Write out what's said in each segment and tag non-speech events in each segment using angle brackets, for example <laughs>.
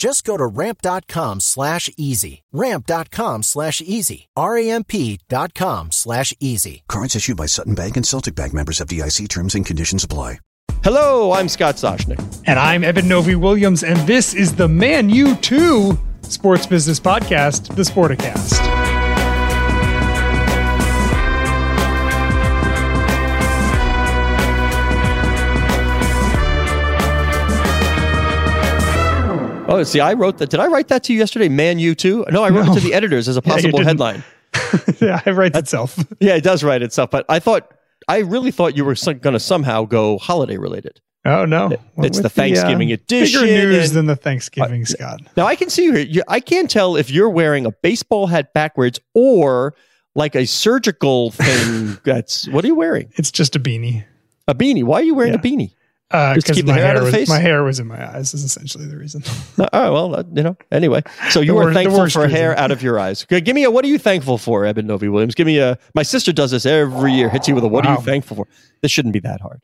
Just go to ramp.com slash easy. Ramp.com slash easy. R-A-M-P dot com slash easy. Cards issued by Sutton Bank and Celtic Bank members FDIC terms and conditions apply. Hello, I'm Scott Soshnick. And I'm Eben Novy Williams, and this is the Man U Too Sports Business Podcast, the Sporticast. Oh, see, I wrote that. Did I write that to you yesterday? Man, you too? No, I wrote No. it to the editors as a <laughs> possible didn't. headline. <laughs> yeah, it writes itself. <laughs> Yeah, it does write itself. But I thought, I really thought you were going to somehow go holiday related. Oh, no. Went It's the with Thanksgiving uh, edition Bigger news and- than the Thanksgiving, Scott. Now I can see you here. You, I can't tell if you're wearing a baseball hat backwards or like a surgical thing. That's what are you wearing? It's just a beanie. A beanie. Why are you wearing a Yeah. Beanie? Just Because keep my hair out of the was face? my hair was in my eyes. Is essentially the reason. <laughs> Uh, Oh well, uh, you know. Anyway, so you The are thankful for hair out of your eyes. Okay, give me a. What are you thankful for, Eben Novy Williams? Give me a. My sister does this every year. Hits you with a. What are you thankful for? This shouldn't be that hard.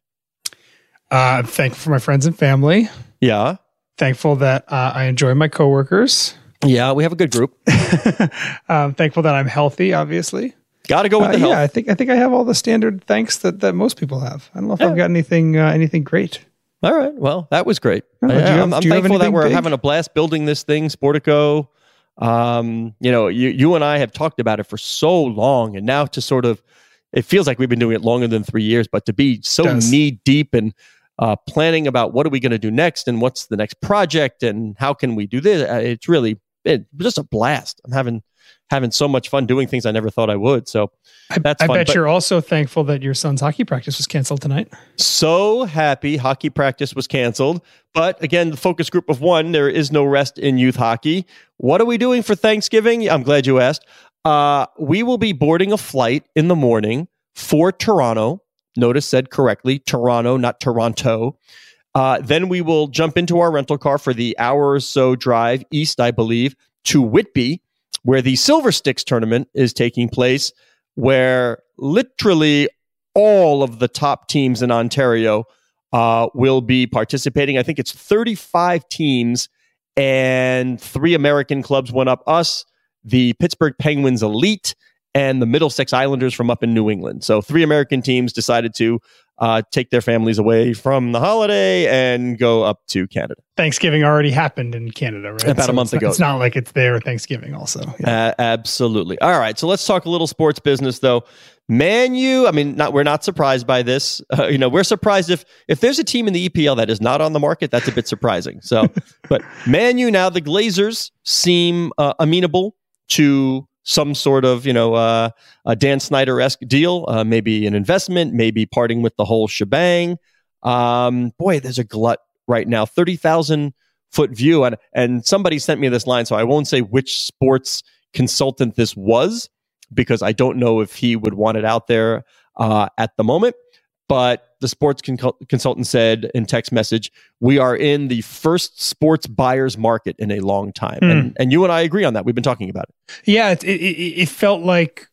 Uh, I'm thankful for my friends and family. Yeah, Thankful that uh, I enjoy my coworkers. yeah. We have a good group. <laughs> um, thankful that I'm healthy. Obviously, Got to go with Uh, the health. yeah. I think I think I have all the standard thanks that, that most people have. I don't know if Yeah. I've got anything uh, anything great. All right. Well, that was great. Oh, Yeah, have- I'm, I'm do you have thankful that we're big? having a blast building this thing, Sportico. Um, you know, you you and I have talked about it for so long, and now to sort of, it feels like we've been doing it longer than three years. But to be so knee deep and uh, planning about what are we going to do next, and what's the next project, and how can we do this, uh, it's really it's just a blast. I'm having having so much fun doing things I never thought I would. So I, That's I fun, bet but- you're also thankful that your son's hockey practice was canceled tonight. so happy hockey practice was canceled. But again, the focus group of one, there is no rest in youth hockey. What are we doing for Thanksgiving? I'm glad you asked. Uh, we will be boarding a flight in the morning for Toronto. Notice said correctly Toronto, not Toronto. Uh, then we will jump into our rental car for the hour or so drive east, I believe, to Whitby, where the Silver Sticks tournament is taking place, where literally all of the top teams in Ontario uh, will be participating. I think it's 35 teams, and three American clubs went up us, the Pittsburgh Penguins Elite, and the Middlesex Islanders from up in New England. So, three American teams decided to uh, take their families away from the holiday and go up to Canada. Thanksgiving already happened in Canada, right? About a month it's not- ago. It's not like it's there Thanksgiving also. Yeah. Uh, absolutely. All right. So let's talk a little sports business, though. Man U. I mean, not we're not surprised by this. <laughs> Uh, you know, we're surprised if if their's a team in the EPL that is not on the market. That's a bit surprising. So, <laughs> but Man U now, the Glazers seem uh, amenable to some sort of you know uh, a Dan Snyder esque deal. Uh, maybe an investment. Maybe parting with the whole shebang. Um, boy, there's a glut right now. Thirty thousand foot view, and and somebody sent me this line, so I won't say which sports consultant this was because I don't know if he would want it out there uh, at the moment. But the sports con- consultant said in text message, "We are in the first sports buyers market in a long time," hmm. and and you and I agree on that. We've been talking about it. Yeah, it, it, it it felt like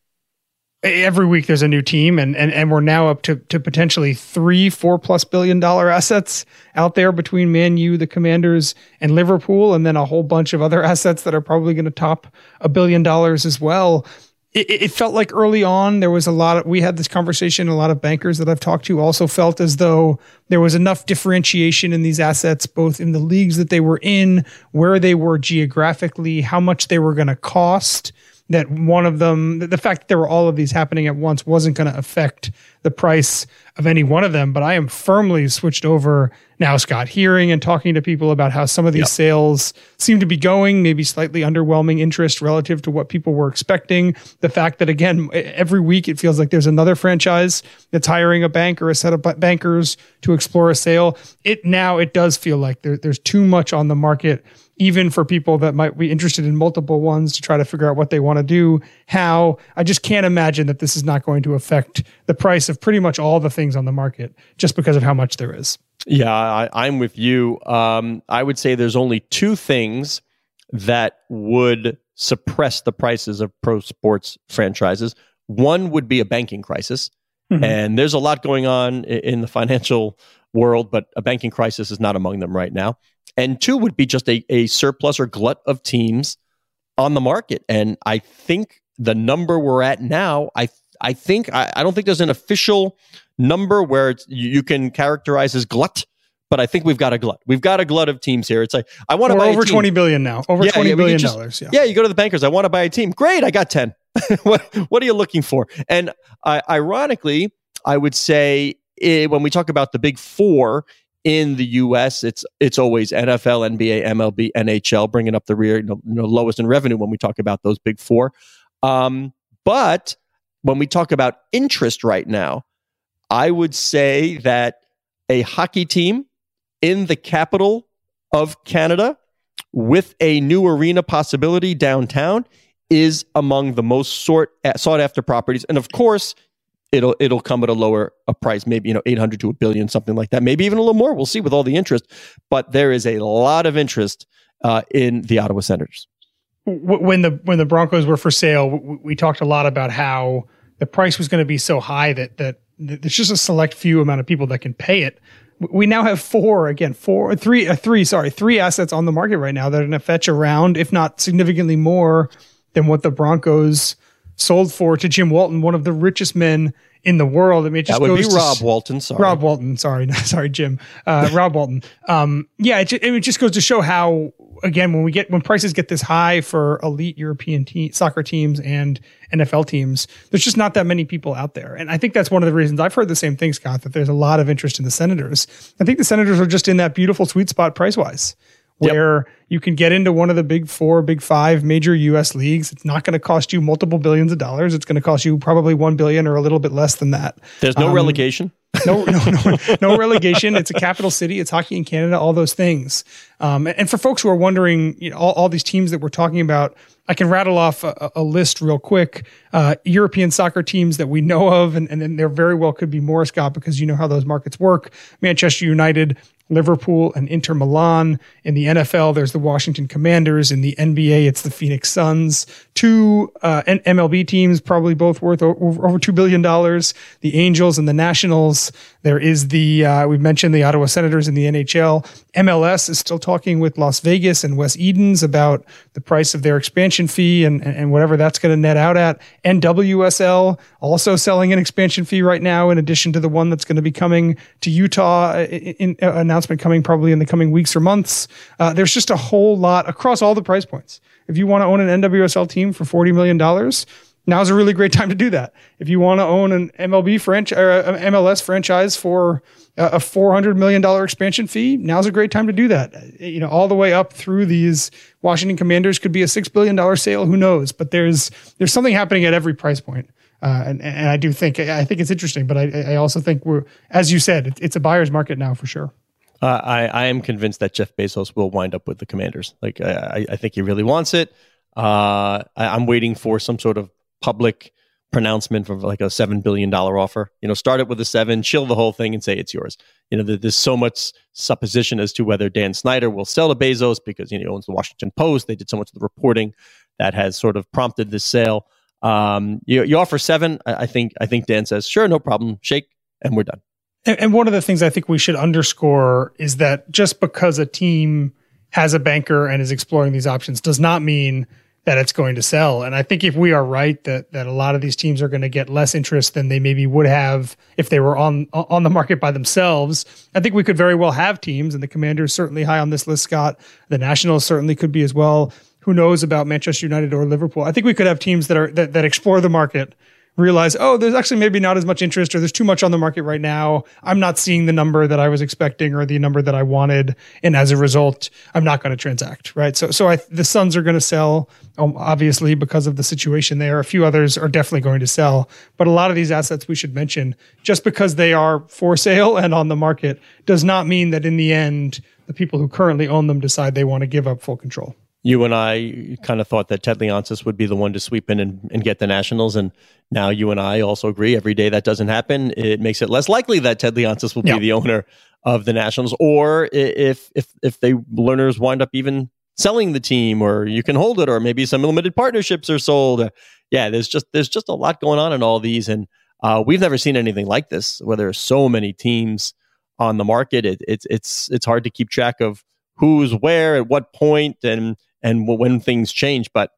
every week there's a new team, and and, and we're now up to, to potentially three, four plus billion dollar assets out there between Man U, the Commanders, and Liverpool, and then a whole bunch of other <laughs> assets that are probably going to top a billion dollars as well. It, it felt like early on there was a lot of we had this conversation. A lot of bankers that I've talked to also felt as though there was enough differentiation in these assets, both in the leagues that they were in, where they were geographically, how much they were going to cost that one of them, the fact that there were all of these happening at once wasn't going to affect the price of any one of them, but I am firmly switched over now, Scott, hearing and talking to people about how some of these yep. sales seem to be going, maybe slightly underwhelming interest relative to what people were expecting. The fact that, again, every week it feels like there's another franchise that's hiring a bank or a set of bankers to explore a sale. It now it does feel like there, there's too much on the market even for people that might be interested in multiple ones to try to figure out what they want to do, how. I just can't imagine that this is not going to affect the price of pretty much all the things on the market just because of how much there is. Yeah, I, am with you. Um, I would say there's only two things that would suppress the prices of pro sports franchises. One would be a banking crisis. Mm-hmm. And there's a lot going on in the financial world, but a banking crisis is not among them right now and two would be just a, a surplus or glut of teams on the market. And I think the number we're at now, I I think I, I don't think there's an official number where it's, you, you, can characterize as glut, but I think we've got a glut. We've got a glut of teams here. It's like I want to buy over twenty billion now. Over yeah, twenty yeah, billion just, dollars. Yeah. yeah, you go to the bankers. I want to buy a team. Great, I got ten. <laughs> what what are you looking for? And uh, ironically, I would say it, when we talk about the big four, in the U.S., it's it's always NFL, NBA, MLB, NHL, bringing up the rear, you know, you know lowest in revenue when we talk about those big four. Um, but when we talk about interest right now, I would say that a hockey team in the capital of Canada with a new arena possibility downtown is among the most sought sought after properties. And of course, it'll it'll come at a lower a price, maybe you know 800 to a billion, something like that, maybe even a little more. We'll see with all the interest, but there is a lot of interest uh, in the Ottawa Senators. When the when the Broncos were for sale, we talked a lot about how the price was going to be so high that that there's just a select few amount of people that can pay it. We now have four again, four, three, uh, three, sorry, three assets on the market right now that are going to fetch around, if not significantly more than what the Broncos sold for to Jim Walton, one of the richest men in the world. I mean, it just that would goes be Rob Walton. Sorry, Rob Walton. Sorry, <laughs> sorry, Jim. Uh, Rob Walton. Um, yeah, it, it, just goes to show how again when we get when prices get this high for elite European te- soccer teams and NFL teams, there's just not that many people out there, and I think that's one of the reasons I've heard the same thing, Scott. That there's a lot of interest in the Senators. I think the Senators are just in that beautiful sweet spot price wise where yep. you can get into one of the big four, big five major US leagues. It's not going to cost you multiple billions of dollars. It's going to cost you probably 1 billion or a little bit less than that. There's no um, relegation. <laughs> no, no, no, no relegation. It's a capital city. It's hockey in Canada. All those things. Um, and for folks who are wondering, you know, all, all these teams that we're talking about, I can rattle off a, a list real quick. Uh, European soccer teams that we know of, and, and then there very well could be more, Scott, because you know how those markets work. Manchester United, Liverpool and Inter Milan. In the NFL, there's the Washington Commanders. In the NBA, it's the Phoenix Suns. Two uh, MLB teams, probably both worth over, over $2 billion. The Angels and the Nationals. There is the, uh, we mentioned the Ottawa Senators in the NHL. MLS is still talking with Las Vegas and Wes Edens about the price of their expansion fee and, and whatever that's going to net out at. NWSL also selling an expansion fee right now, in addition to the one that's going to be coming to Utah uh, in, in, in announcement coming probably in the coming weeks or months. Uh, there's just a whole lot across all the price points. If you want to own an NWSL team for $40 million, now's a really great time to do that. If you want to own an MLB franchise or an MLS franchise for a $400 million expansion fee, now's a great time to do that. You know, all the way up through these Washington Commanders could be a $6 billion sale. Who knows? But there's, there's something happening at every price point. Uh, and, and I do think, I think it's interesting, but I, I also think we're, as you said, it's a buyer's market now for sure. Uh, I, I am convinced that Jeff Bezos will wind up with the Commanders. Like I, I think he really wants it. Uh, I, am waiting for some sort of public pronouncement for like a seven billion dollar offer. You know, start it with a seven, chill the whole thing, and say it's yours. You know, there's so much supposition as to whether Dan Snyder will sell to Bezos because you know he owns the Washington Post. They did so much of the reporting that has sort of prompted this sale. Um, you, you offer seven, I, think. I think Dan says, sure, no problem, shake, and we're done. And, and one of the things I think we should underscore is that just because a team has a banker and is exploring these options does not mean that it's going to sell. And I think if we are right that that a lot of these teams are going to get less interest than they maybe would have if they were on on the market by themselves, I think we could very well have teams, and the Commanders certainly high on this list. Scott, the Nationals certainly could be as well. Who knows about Manchester United or Liverpool? I think we could have teams that are that, that explore the market realize, oh, there's actually maybe not as much interest or there's too much on the market right now. I'm not seeing the number that I was expecting or the number that I wanted. And as a result, I'm not going to transact. Right. So, so I, the Suns are going to sell, um, obviously, because of the situation there. A few others are definitely going to sell. But a lot of these assets we should mention, just because they are for sale and on the market, does not mean that in the end, the people who currently own them decide they want to give up full control you and I kind of thought that Ted Leonsis would be the one to sweep in and, and, get the Nationals. And now you and I also agree every day that doesn't happen. It makes it less likely that Ted Leonsis will be the owner of the Nationals. Or if, if, if they Lerners wind up even selling the team or you can hold it, or maybe some limited partnerships are sold. Yeah, there's just, there's just a lot going on in all these. And uh, we've never seen anything like this where there are so many teams on the market. It, it's, it's, it's hard to keep track of who's where at what point and and when things change. But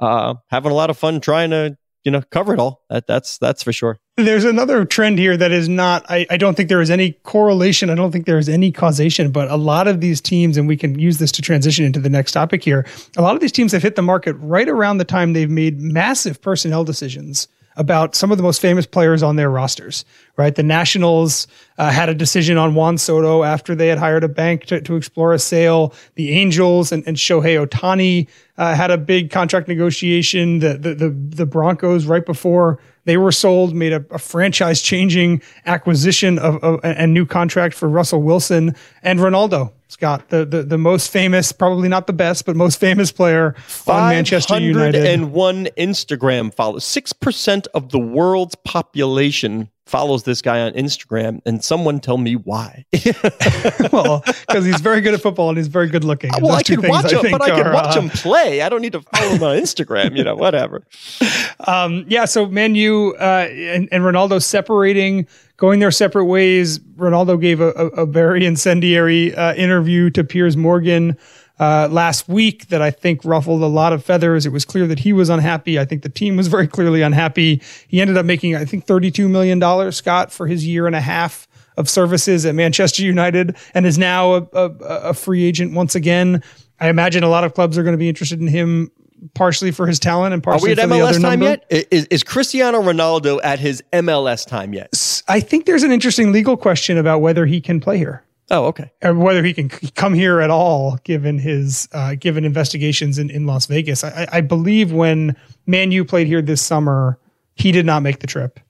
uh, having a lot of fun trying to you know cover it all. That, that's that's for sure. There's another trend here that is not. I, I don't think there is any correlation. I don't think there is any causation. But a lot of these teams, and we can use this to transition into the next topic here. A lot of these teams have hit the market right around the time they've made massive personnel decisions about some of the most famous players on their rosters, right? The Nationals uh, had a decision on Juan Soto after they had hired a bank to, to explore a sale. The Angels and, and Shohei Ohtani uh, had a big contract negotiation. The, the, the, the, Broncos, right before they were sold, made a, a franchise changing acquisition of, of a, a new contract for Russell Wilson and Ronaldo Scott, the, the, the most famous, probably not the best, but most famous player on Manchester United. And one Instagram. Six percent of the world's population follows this guy on Instagram, and someone tell me why. <laughs> well, because he's very good at football and he's very good looking. well, I could watch him, but I could watch uh, him play. I don't need to follow him on Instagram. You know, whatever. <laughs> Um, yeah. So Man U uh, and, and Ronaldo separating going their separate ways. Ronaldo gave a, a, a very incendiary uh, interview to Piers Morgan uh, last week that I think ruffled a lot of feathers. It was clear that he was unhappy. I think the team was <laughs> very clearly unhappy. He ended up making, I think, $32 million, Scott, for his year and a half of services at Manchester United and is now a, a, a free agent once again. I imagine a lot of clubs are going to be interested in him partially for his talent and partially Are we at MLS time number. yet? Is, is Cristiano Ronaldo at his MLS time yet? I think there's an interesting legal question about whether he can play here. Oh, okay. Or whether he can come here at all, given his uh, given investigations in, in Las Vegas. I, I believe when Man U played here this summer, he did not make the trip,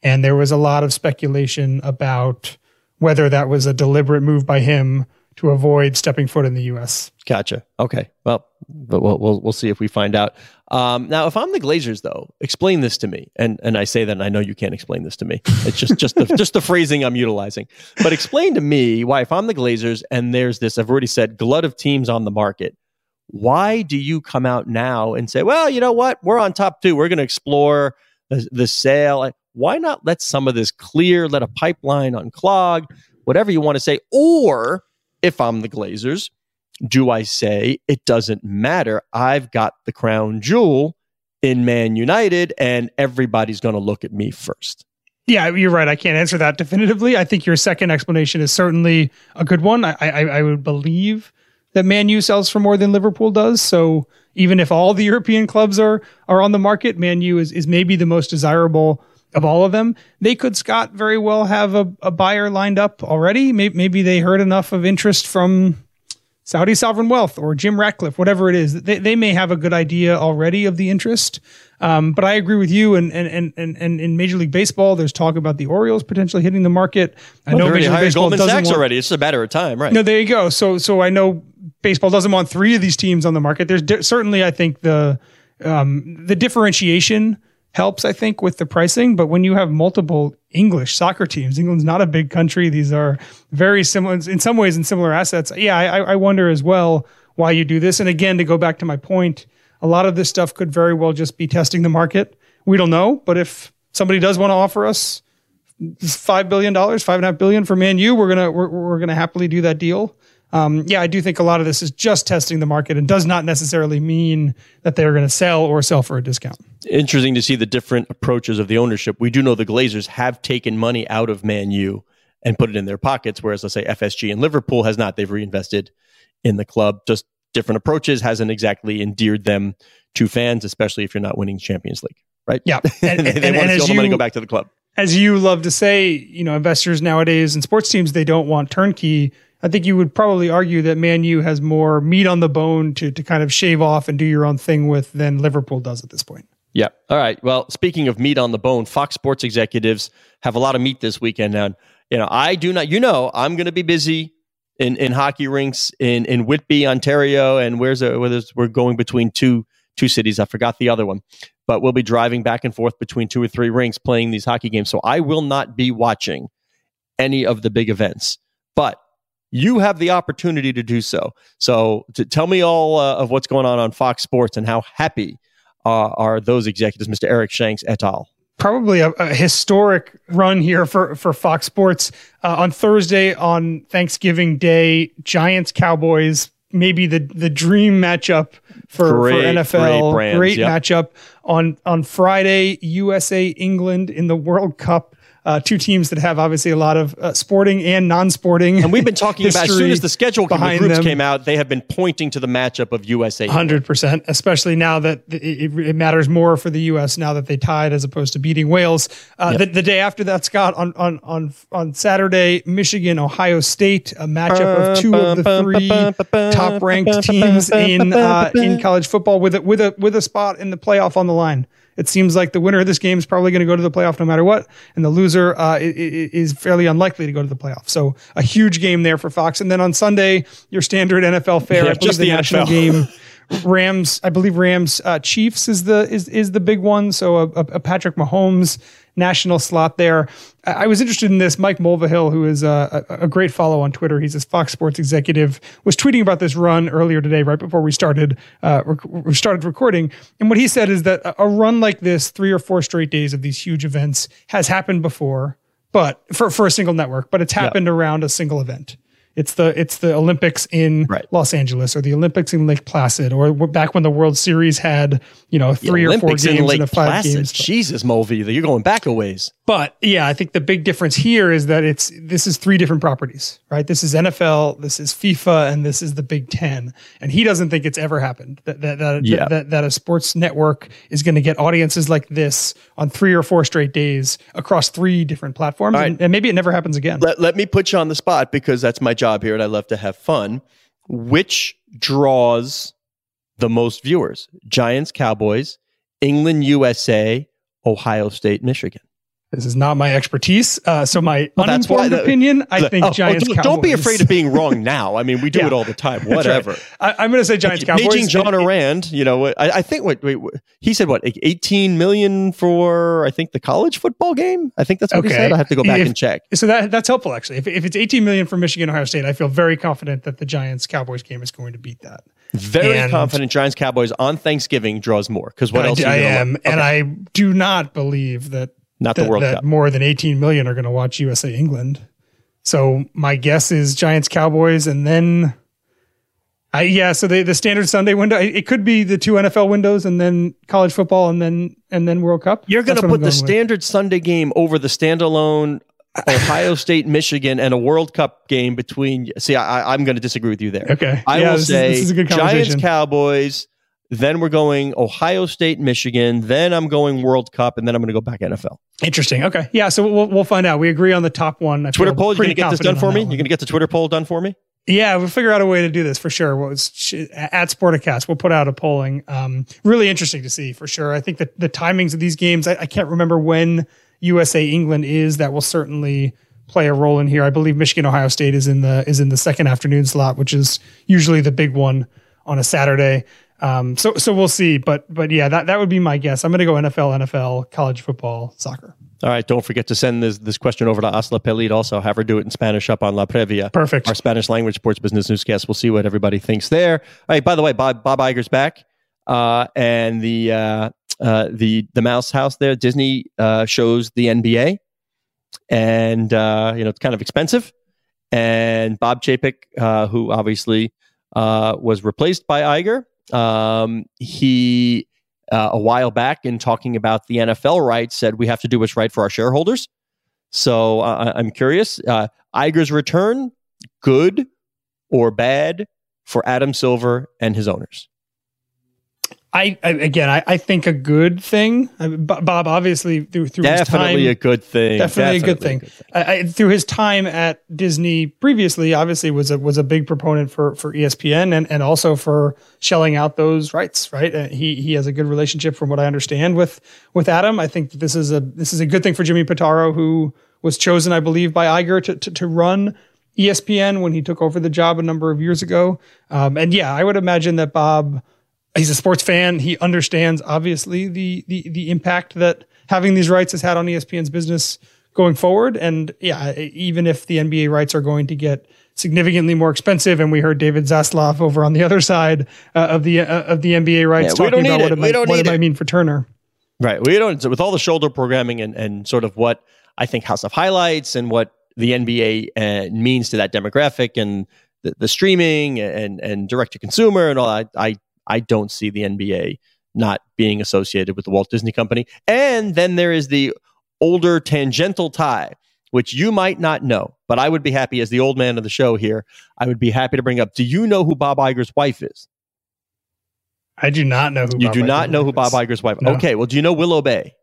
and there was a lot of speculation about whether that was a deliberate move by him to avoid stepping foot in the U.S. Gotcha. Okay. Well, but we'll we'll, we'll see if we find out. Um, now, if I'm the Glazers, though, explain this to me. And and I say that, and I know you can't explain this to me. It's just just the <laughs> just the phrasing I'm utilizing. But explain to me why, if I'm the Glazers, and there's this, I've already said, glut of teams on the market. Why do you come out now and say, well, you know what, we're on top two. We're going to explore the, the sale. Why not let some of this clear? Let a pipeline unclog, whatever you want to say, or if I'm the Glazers, do I say it doesn't matter? I've got the crown jewel in Man United, and everybody's going to look at me first. Yeah, you're right. I can't answer that definitively. I think your second explanation is certainly a good one. I, I, I would believe that Man U sells for more than Liverpool does. So even if all the European clubs are are on the market, Man U is, is maybe the most desirable of all of them. They could, Scott, very well have a, a buyer lined up already. Maybe, maybe they heard enough of interest from Saudi Sovereign Wealth or Jim Ratcliffe, whatever it is. They, they may have a good idea already of the interest. Um, but I agree with you. And, and, and, and in Major League Baseball, there's talk about the Orioles potentially hitting the market. I well, know Major League Baseball Goldman Sachs want, already. It's a matter of time, right? No, there you go. So, so I know baseball doesn't want three of these teams on the market. There's certainly, I think the, um, the differentiation helps, I think, with the pricing. But when you have multiple English soccer teams, England's not a big country. These are very similar in some ways in similar assets. Yeah, I, I wonder as well why you do this. And again, to go back to my point, a lot of this stuff could very well just be testing the market. We don't know, but if somebody does want to offer us five billion dollars, five and a half billion for Man U, we're gonna we're, we're gonna happily do that deal um, yeah, I do think a lot of this is just testing the market and does not necessarily mean that they're going to sell or sell for a discount. Interesting to see the different approaches of the ownership. We do know the Glazers have taken money out of Man U and put it in their pockets, whereas let's say FSG and Liverpool has not. They've reinvested in the club. Just different approaches hasn't exactly endeared them to fans, especially if you're not winning Champions League. right? Yeah, <laughs> and, they, they and, want and to see all the money go back to the club. as you love to say, you know, investors nowadays and sports teams, they don't want turnkey. I think you would probably argue that Man U has more meat on the bone to to kind of shave off and do your own thing with than Liverpool does at this point. Yeah. All right. Well, speaking of meat on the bone, Fox Sports executives have a lot of meat this weekend. And you know, I do not. You know, I'm going to be busy in, in hockey rinks in in Whitby, Ontario, and where's a, where there's, we're going between two two cities. I forgot the other one, but we'll be driving back and forth between two or three rinks playing these hockey games. So I will not be watching any of the big events, but you have the opportunity to do so. So to tell me all uh, of what's going on on Fox Sports and how happy uh, are those executives, Mr. Eric Shanks et al. Probably a, a historic run here for for Fox Sports uh, on Thursday on Thanksgiving Day. Giants Cowboys, maybe the the dream matchup for, Great, for NFL. great brands, yep. matchup on on Friday. USA England in the World Cup. Uh, two teams that have obviously a lot of uh, sporting and non-sporting. And we've been talking about as soon as the schedule the behind groups them. came out, they have been pointing to the matchup of USA. Hundred percent, especially now that it, it, matters more for the U.S. now that they tied as opposed to beating Wales. Uh, the, the day after that, Scott, on on on on Saturday, Michigan, Ohio State, a matchup of two of the three top ranked teams in uh, in college football with a, with a with a spot in the playoff on the line. It seems like the winner of this game is probably going to go to the playoff no matter what, and the loser uh, is fairly unlikely to go to the playoff. So a huge game there for Fox. And then on Sunday, your standard NFL fare, Yeah, I believe just the, the national game. <laughs> Rams, I believe Rams uh, Chiefs is the is is the big one. So a, a, Patrick Mahomes national slot there. I, I was interested in this. Mike Mulvihill, who is a, a, a great follow on Twitter, he's a Fox Sports executive, was tweeting about this run earlier today, right before we started uh, rec- we started recording. And what he said is that a, a run like this, three or four straight days of these huge events, has happened before, but for for a single network, but it's happened around a single event. It's the it's the Olympics in Right. Los Angeles or the Olympics in Lake Placid or back when the World Series had you know three or four games in Lake a five Placid. games. Jesus, Mulvey, you're going back a ways. But yeah, I think the big difference here is that it's this is three different properties, right? This is NFL, this is FIFA, and this is the Big Ten. And he doesn't think it's ever happened that that that, Yeah. that, that a sports network is going to get audiences like this on three or four straight days across three different platforms, right. and, and maybe it never happens again. Let, let me put you on the spot because that's my job here and I love to have fun. Which draws the most viewers? Giants, Cowboys, England, USA, Ohio State, Michigan. This is not my expertise. Uh, so my Well, uninformed opinion, I think Oh, oh, Giants. don't, don't be afraid of being wrong <laughs> now. I mean, we do Yeah. it all the time. That's right. Whatever. I, I'm going to say Giants Cowboys. Paging John And- Ourand, you know, I, I think what wait, he said what 18 million for I think the college football game. I think that's what he Okay. said. I have to go back If- and check. So that that's helpful actually. If, if it's 18 million for Michigan Ohio State, I feel very confident that the Giants Cowboys game is going to beat that. Very and- confident Giants Cowboys on Thanksgiving draws more because what I, else? you I am, look- and I do not believe that not the that, World that Cup. more than 18 million are going to watch USA England. So my guess is Giants Cowboys, and then. I, yeah, so the the standard Sunday window. It, it could be the two NFL windows, and then college football, and then and then World Cup. You're gonna what I'm put the going with. standard Sunday game over the standalone Ohio State, Michigan, and a World Cup game between. See, I, I- I'm going to disagree with you there. Okay, I yeah, will this, say is, this is a good Giants. Cowboys. Then we're going Ohio State, Michigan. Then I'm going World Cup, and then I'm going to go back NFL. Interesting. Okay, yeah. So we'll we'll find out. We agree on the top one. I Twitter poll. You're going to get this done for me. that You're going to get the Twitter poll done for me. Yeah, we'll figure out a way to do this for sure. What was sh- at Sporticast? We'll put out a polling. Um, really interesting to see for sure. I think that the timings of these games, I, I can't remember when USA England is. That will certainly play a role in here. I believe Michigan Ohio State is in the is in the second afternoon slot, which is usually the big one on a Saturday. Um, so so we'll see. But but yeah, that that would be my guess. I'm going to go NFL, NFL, college football, soccer. All right. Don't forget to send this this question over to Asli Pelit. Also, have her do it in Spanish up on La Previa. Perfect. Our Spanish language sports business newscast. We'll see what everybody thinks there. All right. By the way, Bob Bob Iger's back, uh, and the uh, uh, the the Mouse House there. Disney uh, shows the NBA, and uh, you know it's kind of expensive. And Bob Chapek, uh, who obviously uh, was replaced by Iger, um, he uh, a while back in talking about the NFL rights said we have to do what's right for our shareholders. So uh, I'm curious, uh, Iger's return, good or bad for Adam Silver and his owners? I, I again, I, I think a good thing. I mean, Bob obviously through through definitely his time, a good thing. Definitely, definitely a good thing. A good thing. Through his time at Disney previously, obviously was a was a big proponent for for ESPN and and also for shelling out those rights. Right, uh, he he has a good relationship from what I understand with with Adam. I think this is a this is a good thing for Jimmy Pitaro, who was chosen, I believe, by Iger to to, to run ESPN when he took over the job a number of years ago. Um, and yeah, I would imagine that Bob he's a sports fan. He understands obviously the the the impact that having these rights has had on ESPN's business going forward. And yeah, even if the NBA rights are going to get significantly more expensive, and we heard David Zaslav over on the other side uh, of the uh, of the NBA rights yeah, talking about what it, might, what it might mean for Turner. Right. We don't with all the shoulder programming and and sort of what I think House of Highlights and what the NBA uh, means to that demographic and the, the streaming and and direct to consumer and all. I, I I don't see the NBA not being associated with the Walt Disney Company. And then there is the older tangential tie, which you might not know, but I would be happy as the old man of the show here. I would be happy to bring up. Do you know who Bob Iger's wife is? I do not know who. You Bob do not know who Bob Iger's wife. No. Okay, well, do you know Willow Bay?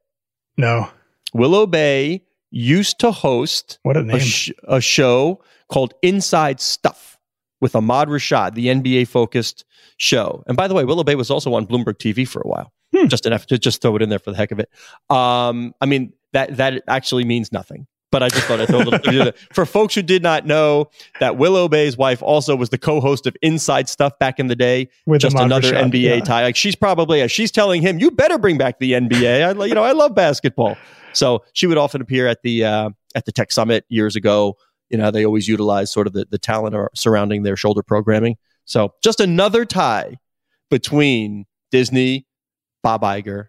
No. Willow Bay used to host what a, name. a, sh- a show called Inside Stuff with Ahmad Rashad, the NBA focused show. And by the way, Willow Bay was also on Bloomberg TV for a while. Hmm. Just enough to just throw it in there for the heck of it. Um, I mean, that that actually means nothing. But I just thought I'd throw a little for folks who did not know that Willow Bay's wife also was the co-host of Inside Stuff back in the day. With just another Rashad, NBA yeah. tie. Like she's probably she's telling him, "You better bring back the NBA." I, you know, I love basketball. So she would often appear at the uh, at the Tech Summit years ago you know, they always utilize sort of the, the talent surrounding their shoulder programming. So just another tie between Disney, Bob Iger,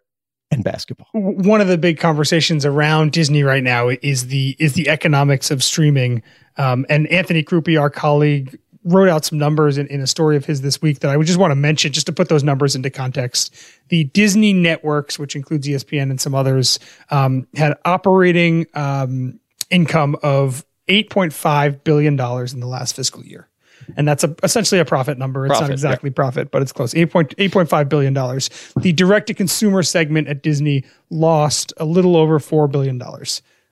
and basketball. One of the big conversations around Disney right now is the is the economics of streaming. Um, and Anthony Crupi, our colleague, wrote out some numbers in, in a story of his this week that I would just want to mention just to put those numbers into context. The Disney networks, which includes ESPN and some others, um, had operating um, income of $8.5 billion in the last fiscal year. And that's a, essentially a profit number. It's profit, not exactly yeah. profit, but it's close. $8.5 billion. The direct to consumer segment at Disney lost a little over $4 billion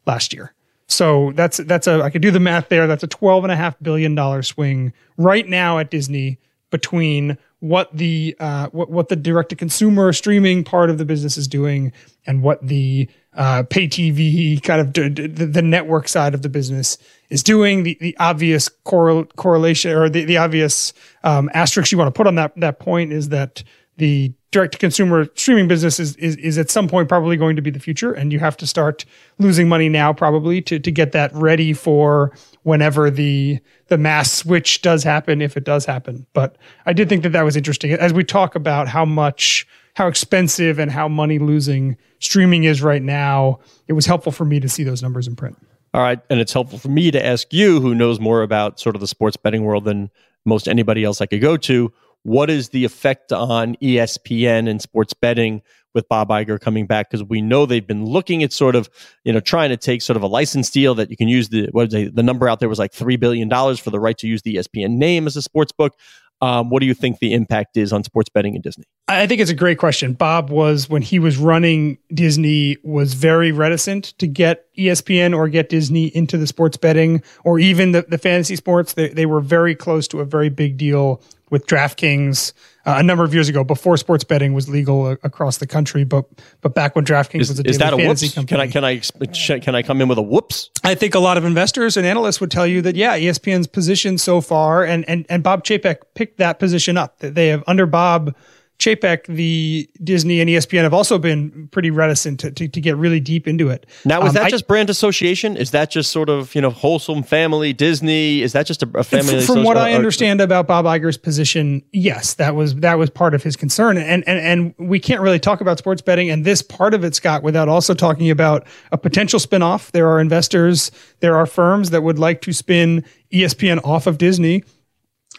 last year. So that's, that's a, I could do the math there. That's a $12.5 billion swing right now at Disney between what the, uh, what, what the direct to consumer streaming part of the business is doing and what the uh, pay TV kind of d- d- the network side of the business is doing. The, the obvious correl- correlation or the, the obvious um, asterisk you want to put on that, that point is that the direct to consumer streaming business is, is, is at some point probably going to be the future. And you have to start losing money now probably to, to get that ready for whenever the, the mass switch does happen, if it does happen. But I did think that that was interesting as we talk about how much how expensive and how money losing streaming is right now, it was helpful for me to see those numbers in print. All right. And it's helpful for me to ask you, who knows more about sort of the sports betting world than most anybody else I could go to. What is the effect on ESPN and sports betting with Bob Iger coming back? Because we know they've been looking at sort of, you know, trying to take sort of a license deal that you can use the what they, the number out there was like three billion dollars for the right to use the ESPN name as a sports book. Um, what do you think the impact is on sports betting in Disney? I think it's a great question. Bob was when he was running Disney was very reticent to get ESPN or get Disney into the sports betting or even the, the fantasy sports. They, they were very close to a very big deal with DraftKings uh, a number of years ago, before sports betting was legal uh, across the country. But but back when DraftKings is, was a is that a whoops? Company, can I can I can I come in with a whoops? I think a lot of investors and analysts would tell you that yeah, ESPN's position so far, and and and Bob Chapek picked that position up. That they have under Bob Chapek, the Disney and ESPN have also been pretty reticent to, to, to get really deep into it. Now, is um, that I, just brand association? Is that just sort of you know wholesome family Disney? Is that just a, a family? From what I understand about Bob Iger's position, yes, that was that was part of his concern, and and and we can't really talk about sports betting and this part of it, Scott, without also talking about a potential spinoff. There are investors, there are firms that would like to spin ESPN off of Disney.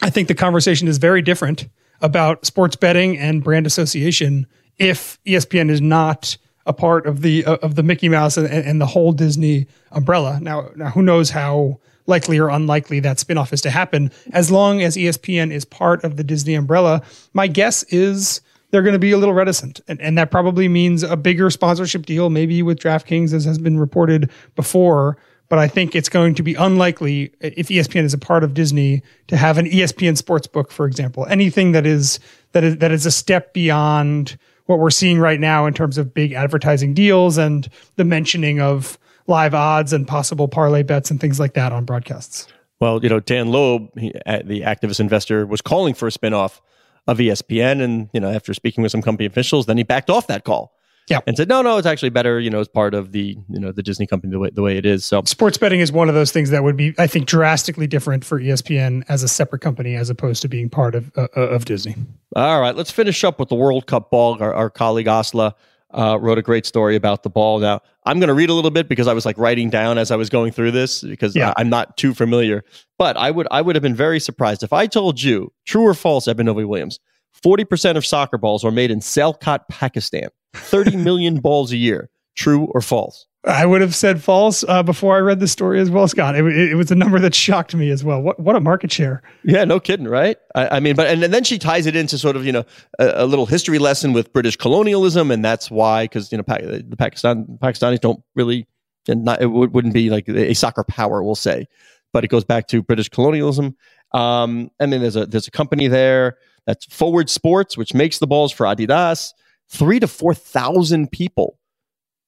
I think the conversation is very different about sports betting and brand association if ESPN is not a part of the uh, of the Mickey Mouse and, and, the whole Disney umbrella. Now, now who knows how likely or unlikely that spinoff is to happen? As long as ESPN is part of the Disney umbrella, my guess is they're going to be a little reticent. And, and that probably means a bigger sponsorship deal, maybe with DraftKings, as has been reported before. But I think it's going to be unlikely uh, if ESPN is a part of Disney to have an ESPN sports book, for example. Anything that is that is that is a step beyond what we're seeing right now in terms of big advertising deals and the mentioning of live odds and possible parlay bets and things like that on broadcasts. Well, you know, Dan Loeb, he, uh, the activist investor, was calling for a spinoff of ESPN. And, you know, after speaking with some company officials, then he backed off that call. Yeah. And said, no, no, it's actually better, you know, as part of the, you know, the Disney company the way, the way it is. So sports betting is one of those things that would be, I think, drastically different for ESPN as a separate company as opposed to being part of, uh, of Disney. All right. Let's finish up with the World Cup ball. Our, our colleague Asli uh, wrote a great story about the ball. Now, I'm going to read a little bit because I was like writing down as I was going through this because yeah. I, am not too familiar. But I would I would have been very surprised if I told you, true or false, Eben Novy-Williams, 40% of soccer balls are made in Sialkot, Pakistan. 30 million <laughs> balls a year. True or false? I would have said false uh, before I read the story as well, Scott. It, it, it, was a number that shocked me as well. What what a market share! Yeah, no kidding, right? I, I mean, but and, and, then she ties it into sort of you know a, a, little history lesson with British colonialism, and that's why because you know the Pakistan Pakistanis don't really and not it wouldn't be like a soccer power, we'll say, but it goes back to British colonialism. Um, and then there's a there's a company there that's Forward Sports, which makes the balls for Adidas. Three to four thousand people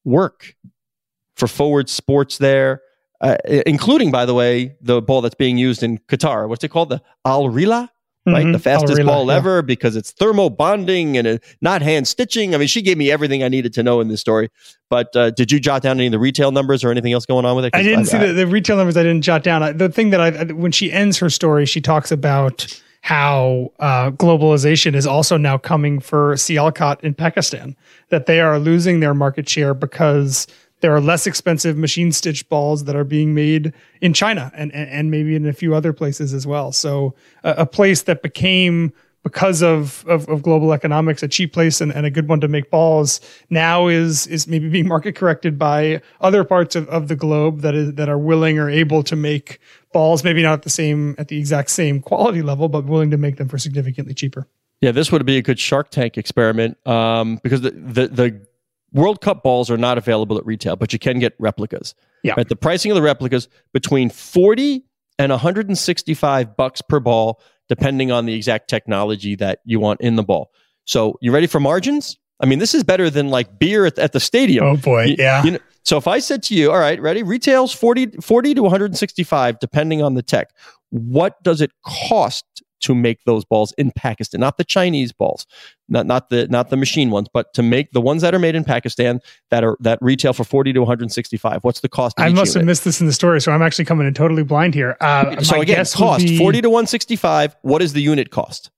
work for Forward Sports there, uh, including, by the way, the ball that's being used in Qatar. What's it called? The Al Rihla, right? Mm-hmm. The fastest Al-Rihla, ball yeah. ever because it's thermo bonding and uh, not hand stitching. I mean, she gave me everything I needed to know in this story. But uh, did you jot down any of the retail numbers or anything else going on with it? I didn't I, see I, the, the, retail numbers. I didn't jot down. The thing that I, when she ends her story, she talks about how uh, globalization is also now coming for Sialkot in Pakistan, that they are losing their market share because there are less expensive machine stitched balls that are being made in China and, and, and maybe in a few other places as well. So a, a place that became because of, of, of, global economics, a cheap place and, and, a good one to make balls now is is maybe being market corrected by other parts of, of the globe that is that are willing or able to make balls, maybe not at the same at the exact same quality level, but willing to make them for significantly cheaper. Yeah, this would be a good Shark Tank experiment um, because the, the the World Cup balls are not available at retail, but you can get replicas. Yeah, right? the pricing of the replicas between forty and 165 bucks per ball depending on the exact technology that you want in the ball. So, you ready for margins? I mean, this is better than like beer at, at the stadium. Oh boy, you, yeah. You know, so if I said to you, all right, ready? Retails 40, 40 to 165, depending on the tech. What does it cost to make those balls in Pakistan, not the Chinese balls, not not the not the machine ones, but to make the ones that are made in Pakistan that are that retail for forty to one hundred sixty five. What's the cost? I must have missed this in the story, so I'm actually coming in totally blind here. Uh, so again, cost be... forty to one sixty five. What is the unit cost?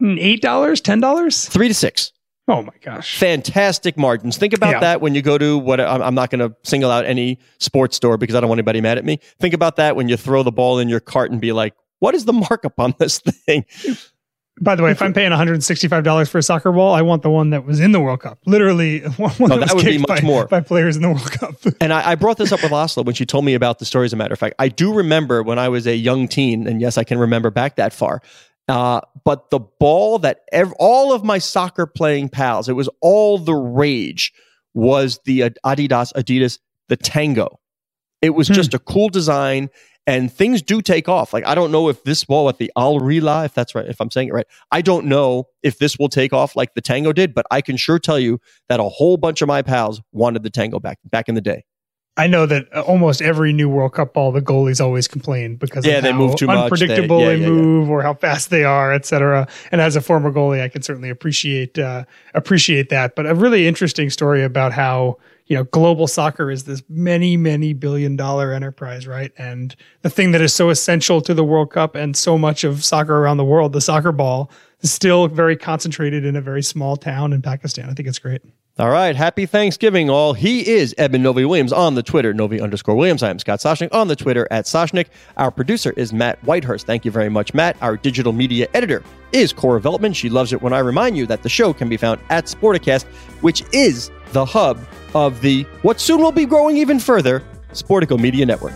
Hmm, eight dollars, ten dollars, three to six. Oh my gosh. Fantastic margins. Think about yeah. that when you go to what I'm not going to single out any sports store because I don't want anybody mad at me. Think about that when you throw the ball in your cart and be like, what is the markup on this thing? By the way, if I'm paying $165 for a soccer ball, I want the one that was in the World Cup. Literally, <laughs> one that, that would be much by, more by players in the World Cup. <laughs> and I, I, brought this up with Asli when she told me about the story. As a matter of fact, I do remember when I was a young teen, and yes, I can remember back that far. Uh, but the ball that ev- all of my soccer playing pals, it was all the rage, was the Adidas Adidas the Tango. It was hmm. just a cool design and things do take off. Like I don't know if this ball at the Al Rihla, if that's right, if I'm saying it right, I don't know if this will take off like the Tango did, but I can sure tell you that a whole bunch of my pals wanted the Tango back back in the day. I know that almost every new World Cup ball, the goalies always complain because yeah, they move too unpredictable much. They, yeah, they yeah, move yeah. or how fast they are, etc. And as a former goalie, I can certainly appreciate uh, appreciate that. But a really interesting story about how you know, global soccer is this many, many billion dollar enterprise, right? And the thing that is so essential to the World Cup and so much of soccer around the world, the soccer ball, is still very concentrated in a very small town in Pakistan. I think it's great. All right. Happy Thanksgiving, all. He is Eben Novy-Williams on the Twitter, Novy underscore Williams. I am Scott Soshnick on the Twitter at Soshnick. Our producer is Matt Whitehurst. Thank you very much, Matt. Our digital media editor is Cora Veltman. She loves it when I remind you that the show can be found at Sporticast, which is the hub of the what soon will be growing even further Sportico Media Network.